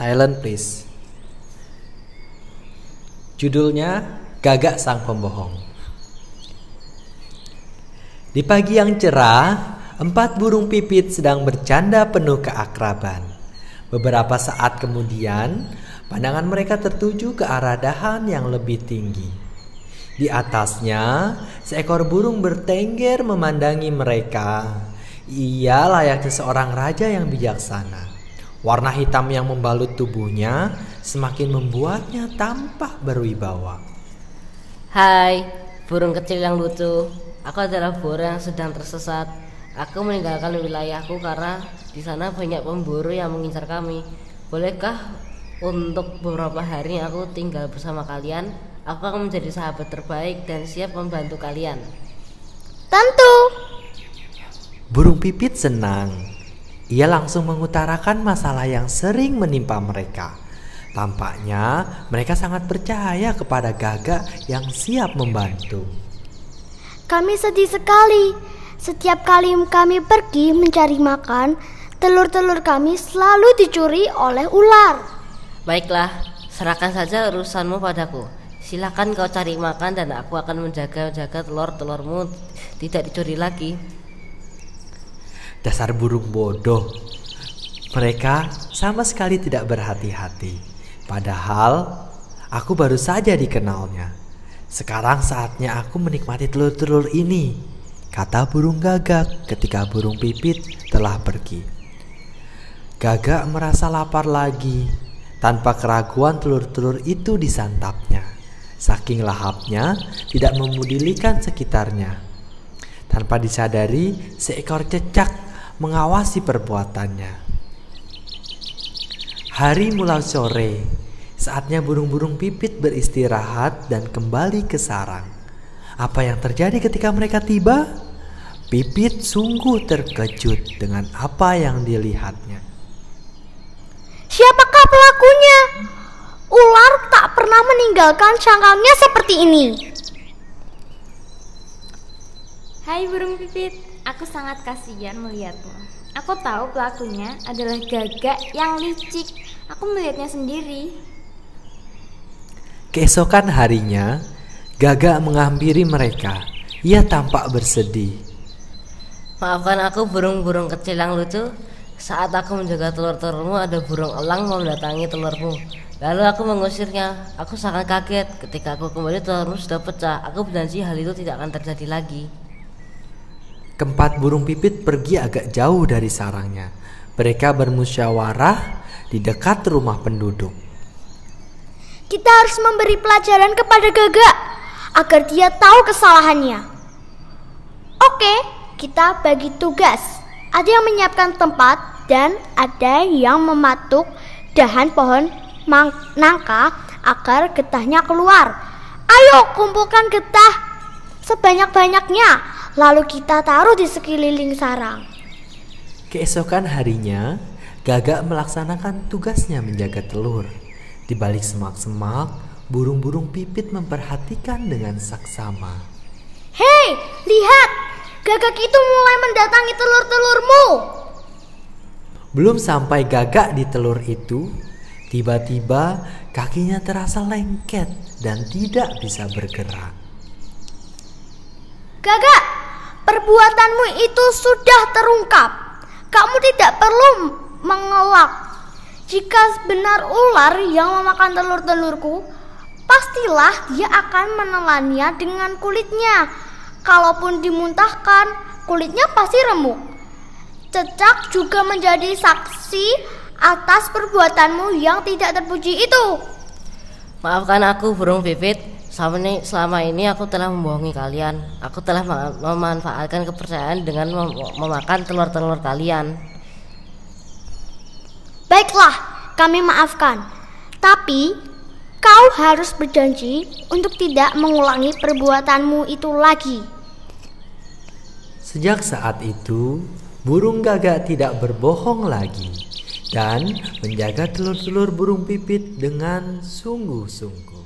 Silent please. Judulnya Gagak Sang Pembohong. Di pagi yang cerah, empat burung pipit sedang bercanda penuh keakraban. Beberapa saat kemudian, pandangan mereka tertuju ke arah dahan yang lebih tinggi. Di atasnya, seekor burung bertengger memandangi mereka. Ia layaknya seorang raja yang bijaksana. Warna hitam yang membalut tubuhnya semakin membuatnya tampak berwibawa. Hai, burung kecil yang lucu. Aku adalah burung yang sedang tersesat. Aku meninggalkan wilayahku karena di sana banyak pemburu yang mengincar kami. Bolehkah untuk beberapa hari aku tinggal bersama kalian? Aku akan menjadi sahabat terbaik dan siap membantu kalian. Tentu. Burung pipit senang ia langsung mengutarakan masalah yang sering menimpa mereka. Tampaknya mereka sangat percaya kepada Gaga yang siap membantu. Kami sedih sekali. Setiap kali kami pergi mencari makan, telur-telur kami selalu dicuri oleh ular. Baiklah, serahkan saja urusanmu padaku. Silakan kau cari makan dan aku akan menjaga-jaga telur-telurmu tidak dicuri lagi. Dasar burung bodoh. Mereka sama sekali tidak berhati-hati. Padahal aku baru saja dikenalnya. Sekarang saatnya aku menikmati telur-telur ini, kata burung gagak ketika burung pipit telah pergi. Gagak merasa lapar lagi. Tanpa keraguan telur-telur itu disantapnya. Saking lahapnya tidak memudilikan sekitarnya. Tanpa disadari, seekor cecak mengawasi perbuatannya. Hari mulai sore, saatnya burung-burung pipit beristirahat dan kembali ke sarang. Apa yang terjadi ketika mereka tiba? Pipit sungguh terkejut dengan apa yang dilihatnya. Siapakah pelakunya? Ular tak pernah meninggalkan cangkangnya seperti ini. Hai burung pipit, aku sangat kasihan melihatmu. Aku tahu pelakunya adalah gagak yang licik. Aku melihatnya sendiri. Keesokan harinya, gagak menghampiri mereka. Ia tampak bersedih. Maafkan aku burung-burung kecil yang lucu. Saat aku menjaga telur-telurmu, ada burung elang mendatangi telurmu. Lalu aku mengusirnya. Aku sangat kaget ketika aku kembali telurmu sudah pecah. Aku berjanji hal itu tidak akan terjadi lagi. Keempat burung pipit pergi agak jauh dari sarangnya. Mereka bermusyawarah di dekat rumah penduduk. Kita harus memberi pelajaran kepada Gagak agar dia tahu kesalahannya. Oke, kita bagi tugas. Ada yang menyiapkan tempat dan ada yang mematuk dahan pohon nangka agar getahnya keluar. Ayo kumpulkan getah sebanyak-banyaknya lalu kita taruh di sekeliling sarang. Keesokan harinya, Gagak melaksanakan tugasnya menjaga telur. Di balik semak-semak, burung-burung pipit memperhatikan dengan saksama. Hei, lihat! Gagak itu mulai mendatangi telur-telurmu. Belum sampai gagak di telur itu, tiba-tiba kakinya terasa lengket dan tidak bisa bergerak. Gagak, Perbuatanmu itu sudah terungkap. Kamu tidak perlu mengelak. Jika benar ular yang memakan telur-telurku, pastilah dia akan menelannya dengan kulitnya. Kalaupun dimuntahkan, kulitnya pasti remuk. Cecak juga menjadi saksi atas perbuatanmu yang tidak terpuji itu. Maafkan aku, burung pipit. Selama ini, selama ini aku telah membohongi kalian. Aku telah memanfaatkan kepercayaan dengan mem memakan telur-telur kalian. Baiklah, kami maafkan. Tapi kau harus berjanji untuk tidak mengulangi perbuatanmu itu lagi. Sejak saat itu, burung gagak tidak berbohong lagi dan menjaga telur-telur burung pipit dengan sungguh-sungguh.